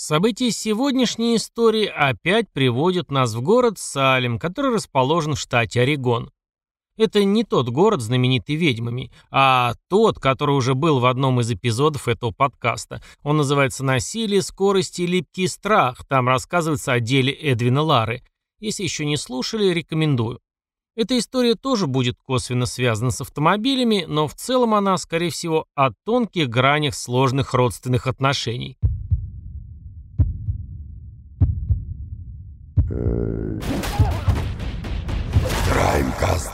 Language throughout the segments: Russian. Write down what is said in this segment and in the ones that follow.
События сегодняшней истории опять приводят нас в город Салем, который расположен в штате Орегон. Это не тот город, знаменитый ведьмами, а тот, который уже был в одном из эпизодов этого подкаста. Он называется «Насилие, скорость и липкий страх». Там рассказывается о деле Эдвина Лары. Если еще не слушали, рекомендую. Эта история тоже будет косвенно связана с автомобилями, но в целом она, скорее всего, о тонких гранях сложных родственных отношений. Краймкаст.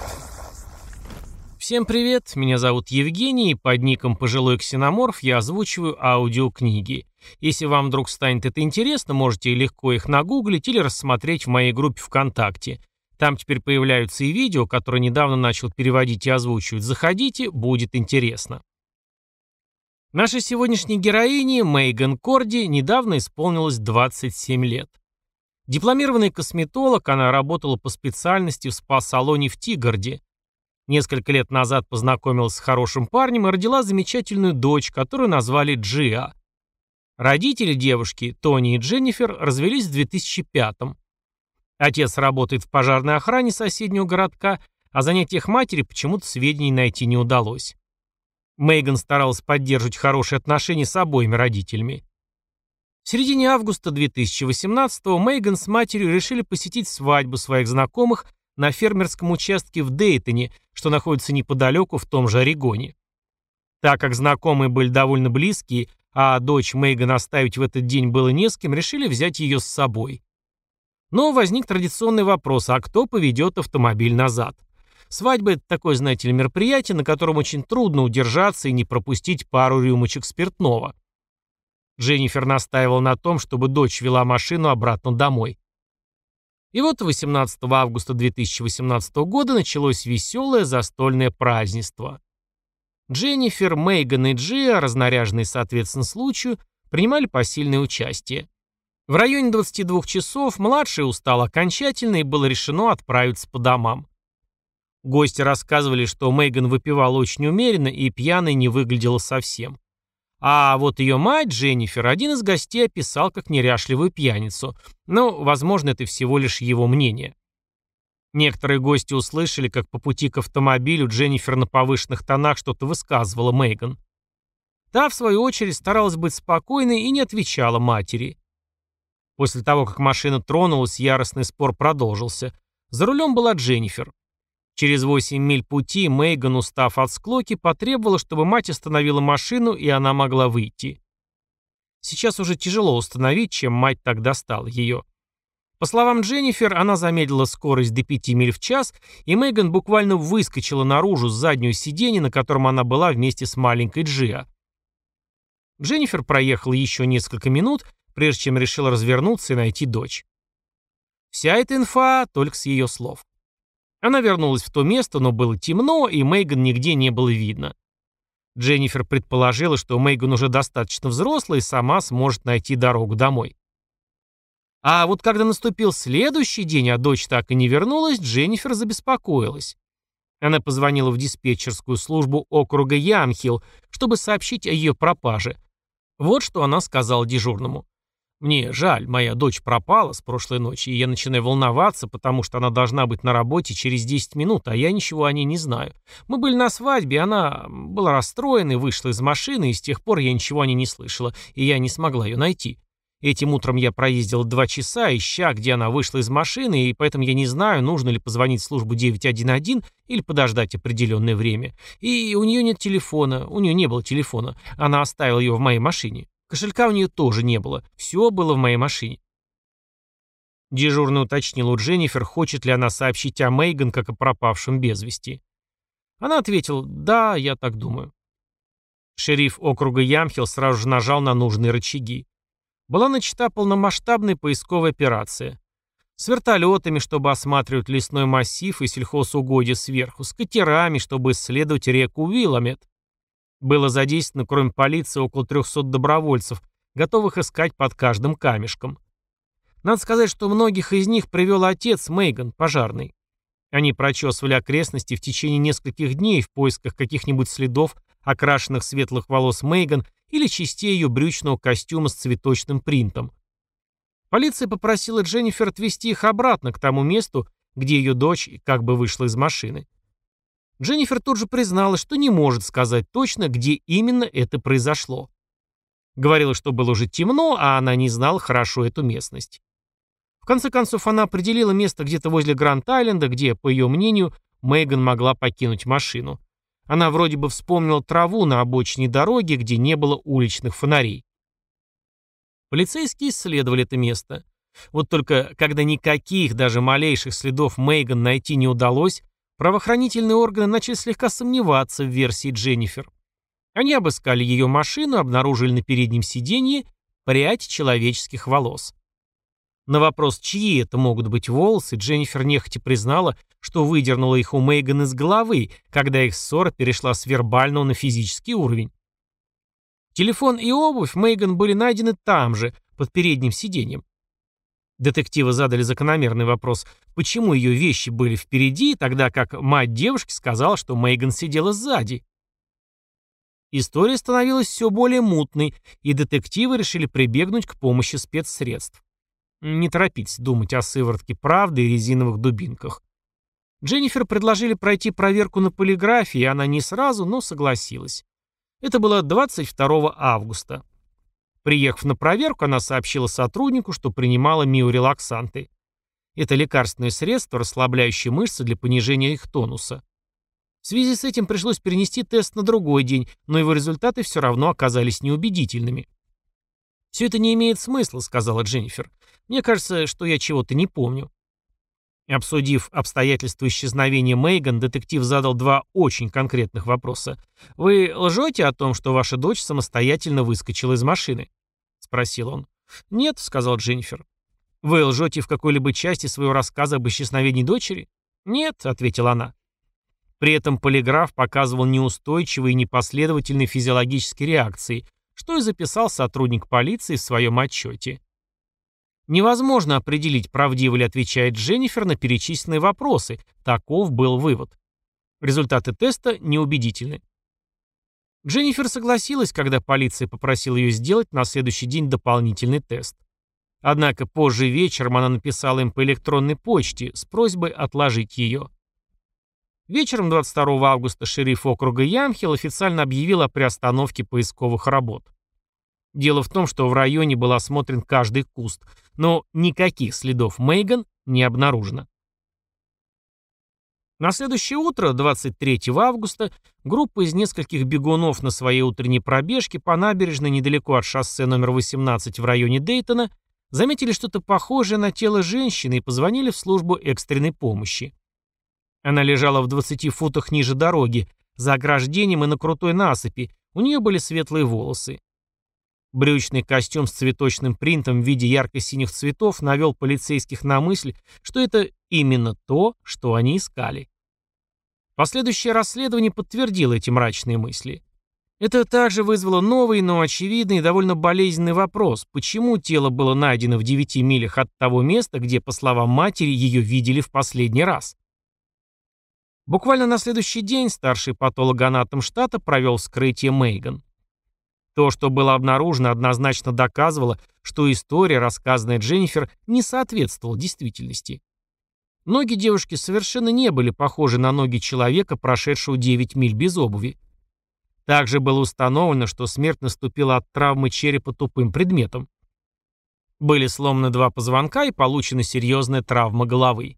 Всем привет, меня зовут Евгений, и под ником «Пожилой ксеноморф» я озвучиваю аудиокниги. Если вам вдруг станет это интересно, можете легко их нагуглить или рассмотреть в моей группе ВКонтакте. Там теперь появляются и видео, которые недавно начал переводить и озвучивать. Заходите, будет интересно. Нашей сегодняшней героине, Мейган Корди, недавно исполнилось 27 лет. Дипломированный косметолог, она работала по специальности в спа-салоне в Тигарде. Несколько лет назад познакомилась с хорошим парнем и родила замечательную дочь, которую назвали Джиа. Родители девушки, Тони и Дженнифер, развелись в 2005 -м. Отец работает в пожарной охране соседнего городка, а занятиях матери почему-то сведений найти не удалось. Мейган старалась поддерживать хорошие отношения с обоими родителями. В середине августа 2018-го Мейган с матерью решили посетить свадьбу своих знакомых на фермерском участке в Дейтоне, что находится неподалеку в том же Орегоне. Так как знакомые были довольно близкие, а дочь Мейган оставить в этот день было не с кем, решили взять ее с собой. Но возник традиционный вопрос, а кто поведет автомобиль назад? Свадьба – это такое, знаете ли, мероприятие, на котором очень трудно удержаться и не пропустить пару рюмочек спиртного. Дженнифер настаивала на том, чтобы дочь вела машину обратно домой. И вот 18 августа 2018 года началось веселое застольное празднество. Дженнифер, Мейган и Джиа, разнаряженные соответственно случаю, принимали посильное участие. В районе 22 часов младший устал окончательно и было решено отправиться по домам. Гости рассказывали, что Мейган выпивала очень умеренно и пьяной не выглядела совсем. А вот ее мать, Дженнифер, один из гостей описал как неряшливую пьяницу. Но, возможно, это всего лишь его мнение. Некоторые гости услышали, как по пути к автомобилю Дженнифер на повышенных тонах что-то высказывала Мейган. Та, в свою очередь, старалась быть спокойной и не отвечала матери. После того, как машина тронулась, яростный спор продолжился. За рулем была Дженнифер. Через 8 миль пути Мейган, устав от склоки, потребовала, чтобы мать остановила машину, и она могла выйти. Сейчас уже тяжело установить, чем мать так достала ее. По словам Дженнифер, она замедлила скорость до 5 миль в час, и Мейган буквально выскочила наружу с заднего сиденья, на котором она была вместе с маленькой Джиа. Дженнифер проехала еще несколько минут, прежде чем решила развернуться и найти дочь. Вся эта инфа только с ее слов. Она вернулась в то место, но было темно, и Мейган нигде не было видно. Дженнифер предположила, что Мейган уже достаточно взрослая и сама сможет найти дорогу домой. А вот когда наступил следующий день, а дочь так и не вернулась, Дженнифер забеспокоилась. Она позвонила в диспетчерскую службу округа Ямхилл, чтобы сообщить о ее пропаже. Вот что она сказала дежурному. Мне жаль, моя дочь пропала с прошлой ночи, и я начинаю волноваться, потому что она должна быть на работе через 10 минут, а я ничего о ней не знаю. Мы были на свадьбе, она была расстроена и вышла из машины, и с тех пор я ничего о ней не слышала, и я не смогла ее найти. Этим утром я проездил два часа, ища, где она вышла из машины, и поэтому я не знаю, нужно ли позвонить в службу 911 или подождать определенное время. И у нее нет телефона, у нее не было телефона, она оставила ее в моей машине. Кошелька у нее тоже не было. Все было в моей машине. Дежурный уточнил у Дженнифер, хочет ли она сообщить о Мейган как о пропавшем без вести. Она ответила «Да, я так думаю». Шериф округа Ямхилл сразу же нажал на нужные рычаги. Была начата полномасштабная поисковая операция. С вертолетами, чтобы осматривать лесной массив и сельхозугодья сверху, с катерами, чтобы исследовать реку Уилламет, было задействовано, кроме полиции, около 300 добровольцев, готовых искать под каждым камешком. Надо сказать, что многих из них привел отец Мейган, пожарный. Они прочесывали окрестности в течение нескольких дней в поисках каких-нибудь следов окрашенных светлых волос Мейган или частей ее брючного костюма с цветочным принтом. Полиция попросила Дженнифер отвезти их обратно к тому месту, где ее дочь как бы вышла из машины. Дженнифер тут же призналась, что не может сказать точно, где именно это произошло. Говорила, что было уже темно, а она не знала хорошо эту местность. В конце концов, она определила место где-то возле Гранд-Айленда, где, по ее мнению, Мейган могла покинуть машину. Она вроде бы вспомнила траву на обочине дороги, где не было уличных фонарей. Полицейские исследовали это место. Вот только когда никаких, даже малейших следов Мейган найти не удалось, правоохранительные органы начали слегка сомневаться в версии Дженнифер. Они обыскали ее машину, обнаружили на переднем сиденье прядь человеческих волос. На вопрос, чьи это могут быть волосы, Дженнифер нехотя признала, что выдернула их у Мейган из головы, когда их ссора перешла с вербального на физический уровень. Телефон и обувь Мейган были найдены там же, под передним сиденьем. Детективы задали закономерный вопрос, почему ее вещи были впереди, тогда как мать девушки сказала, что Мейган сидела сзади. История становилась все более мутной, и детективы решили прибегнуть к помощи спецсредств. Не торопитесь думать о сыворотке правды и резиновых дубинках. Дженнифер предложили пройти проверку на полиграфии, и она не сразу, но согласилась. Это было 22 августа. Приехав на проверку, она сообщила сотруднику, что принимала миорелаксанты. Это лекарственное средство, расслабляющее мышцы для понижения их тонуса. В связи с этим пришлось перенести тест на другой день, но его результаты все равно оказались неубедительными. «Все это не имеет смысла», — сказала Дженнифер. «Мне кажется, что я чего-то не помню». Обсудив обстоятельства исчезновения Мейган, детектив задал два очень конкретных вопроса. «Вы лжете о том, что ваша дочь самостоятельно выскочила из машины?» — спросил он. «Нет», — сказал Дженнифер. «Вы лжете в какой-либо части своего рассказа об исчезновении дочери?» «Нет», — ответила она. При этом полиграф показывал неустойчивые и непоследовательные физиологические реакции, что и записал сотрудник полиции в своем отчете. Невозможно определить, правдиво ли отвечает Дженнифер на перечисленные вопросы, таков был вывод. Результаты теста неубедительны. Дженнифер согласилась, когда полиция попросила ее сделать на следующий день дополнительный тест. Однако позже вечером она написала им по электронной почте с просьбой отложить ее. Вечером 22 августа шериф округа Ямхил официально объявил о приостановке поисковых работ. Дело в том, что в районе был осмотрен каждый куст, но никаких следов Мейган не обнаружено. На следующее утро, 23 августа, группа из нескольких бегунов на своей утренней пробежке по набережной недалеко от шоссе номер 18 в районе Дейтона заметили что-то похожее на тело женщины и позвонили в службу экстренной помощи. Она лежала в 20 футах ниже дороги, за ограждением и на крутой насыпи, у нее были светлые волосы. Брючный костюм с цветочным принтом в виде ярко-синих цветов навел полицейских на мысль, что это именно то, что они искали. Последующее расследование подтвердило эти мрачные мысли. Это также вызвало новый, но очевидный и довольно болезненный вопрос, почему тело было найдено в 9 милях от того места, где, по словам матери, ее видели в последний раз. Буквально на следующий день старший патологоанатом штата провел вскрытие Мейган. То, что было обнаружено, однозначно доказывало, что история, рассказанная Дженнифер, не соответствовала действительности. Ноги девушки совершенно не были похожи на ноги человека, прошедшего 9 миль без обуви. Также было установлено, что смерть наступила от травмы черепа тупым предметом. Были сломаны два позвонка и получена серьезная травма головы.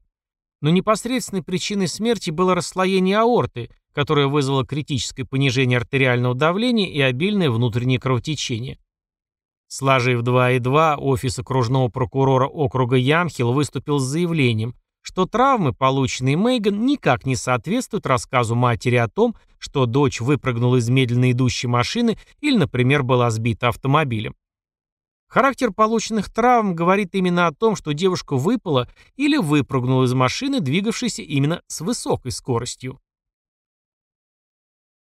Но непосредственной причиной смерти было расслоение аорты, которое вызвало критическое понижение артериального давления и обильное внутреннее кровотечение. Сложив 2 и 2, офис окружного прокурора округа Ямхил выступил с заявлением, что травмы, полученные Мейган, никак не соответствуют рассказу матери о том, что дочь выпрыгнула из медленно идущей машины или, например, была сбита автомобилем. Характер полученных травм говорит именно о том, что девушка выпала или выпрыгнула из машины, двигавшейся именно с высокой скоростью.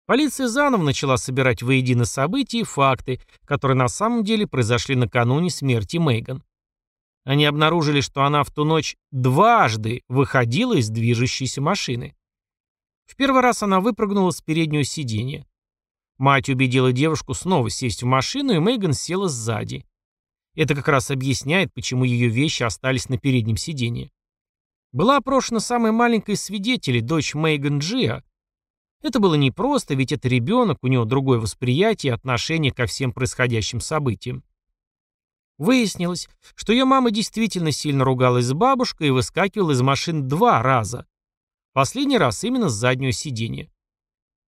Полиция заново начала собирать воедино события и факты, которые на самом деле произошли накануне смерти Мейган. Они обнаружили, что она в ту ночь дважды выходила из движущейся машины. В первый раз она выпрыгнула с переднего сиденья. Мать убедила девушку снова сесть в машину, и Мейган села сзади. Это как раз объясняет, почему ее вещи остались на переднем сиденье. Была опрошена самая маленькая из свидетелей, дочь Мейган Джиа. Это было непросто, ведь это ребенок, у него другое восприятие и отношение ко всем происходящим событиям. Выяснилось, что ее мама действительно сильно ругалась с бабушкой и выскакивала из машин два раза. Последний раз именно с заднего сиденья.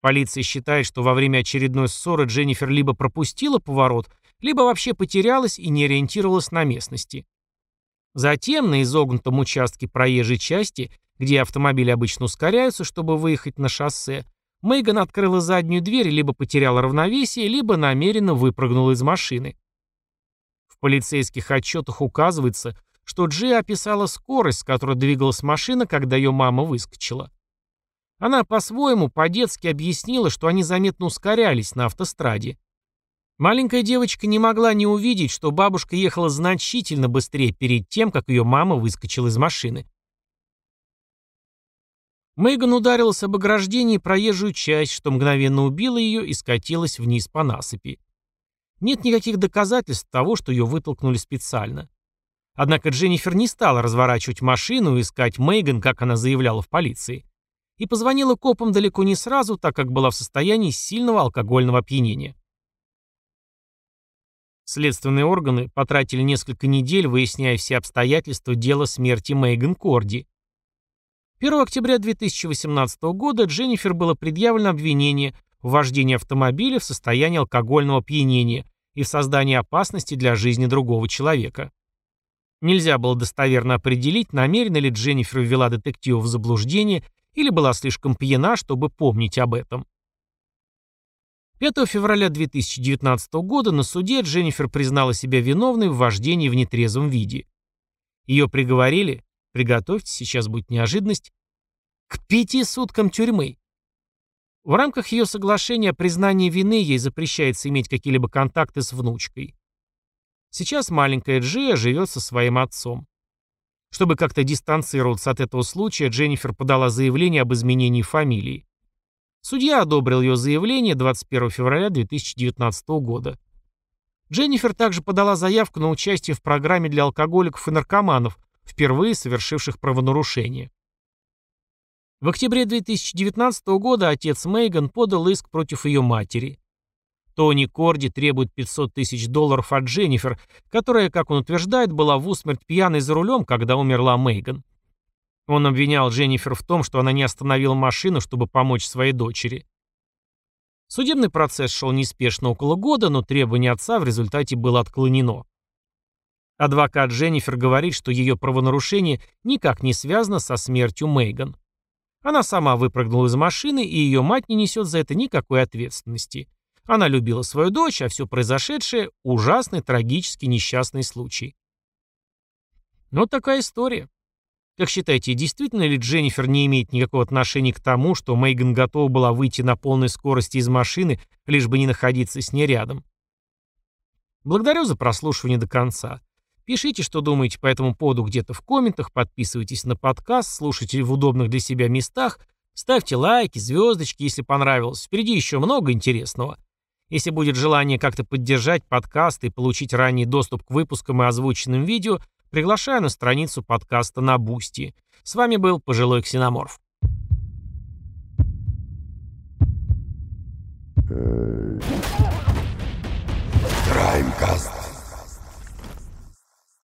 Полиция считает, что во время очередной ссоры Дженнифер либо пропустила поворот, либо вообще потерялась и не ориентировалась на местности. Затем на изогнутом участке проезжей части, где автомобили обычно ускоряются, чтобы выехать на шоссе, Мейган открыла заднюю дверь либо потеряла равновесие, либо намеренно выпрыгнула из машины. В полицейских отчетах указывается, что Джи описала скорость, с которой двигалась машина, когда ее мама выскочила. Она по-своему, по-детски объяснила, что они заметно ускорялись на автостраде. Маленькая девочка не могла не увидеть, что бабушка ехала значительно быстрее перед тем, как ее мама выскочила из машины. Мейган ударилась об ограждение и проезжую часть, что мгновенно убило ее и скатилась вниз по насыпи. Нет никаких доказательств того, что ее вытолкнули специально. Однако Дженнифер не стала разворачивать машину и искать Мейган, как она заявляла в полиции. И позвонила копам далеко не сразу, так как была в состоянии сильного алкогольного опьянения. Следственные органы потратили несколько недель, выясняя все обстоятельства дела смерти Мейган Корди. 1 октября 2018 года Дженнифер было предъявлено обвинение в вождении автомобиля в состоянии алкогольного опьянения и в создании опасности для жизни другого человека. Нельзя было достоверно определить, намеренно ли Дженнифер ввела детектива в заблуждение или была слишком пьяна, чтобы помнить об этом. 5 февраля 2019 года на суде Дженнифер признала себя виновной в вождении в нетрезвом виде. Ее приговорили, приготовьте, сейчас будет неожиданность, к пяти суткам тюрьмы. В рамках ее соглашения о признании вины ей запрещается иметь какие-либо контакты с внучкой. Сейчас маленькая Джия живет со своим отцом. Чтобы как-то дистанцироваться от этого случая, Дженнифер подала заявление об изменении фамилии. Судья одобрил ее заявление 21 февраля 2019 года. Дженнифер также подала заявку на участие в программе для алкоголиков и наркоманов, впервые совершивших правонарушение. В октябре 2019 года отец Мейган подал иск против ее матери. Тони Корди требует 500 тысяч долларов от Дженнифер, которая, как он утверждает, была в усмерть пьяной за рулем, когда умерла Мейган. Он обвинял Дженнифер в том, что она не остановила машину, чтобы помочь своей дочери. Судебный процесс шел неспешно около года, но требование отца в результате было отклонено. Адвокат Дженнифер говорит, что ее правонарушение никак не связано со смертью Мейган. Она сама выпрыгнула из машины, и ее мать не несет за это никакой ответственности. Она любила свою дочь, а все произошедшее – ужасный, трагический, несчастный случай. Ну, такая история. Как считаете, действительно ли Дженнифер не имеет никакого отношения к тому, что Мейган готова была выйти на полной скорости из машины, лишь бы не находиться с ней рядом? Благодарю за прослушивание до конца. Пишите, что думаете по этому поводу где-то в комментах, подписывайтесь на подкаст, слушайте в удобных для себя местах, ставьте лайки, звездочки, если понравилось. Впереди еще много интересного. Если будет желание как-то поддержать подкаст и получить ранний доступ к выпускам и озвученным видео – Приглашаю на страницу подкаста на Boosty. С вами был Пожилой Ксеноморф. Краймкаст.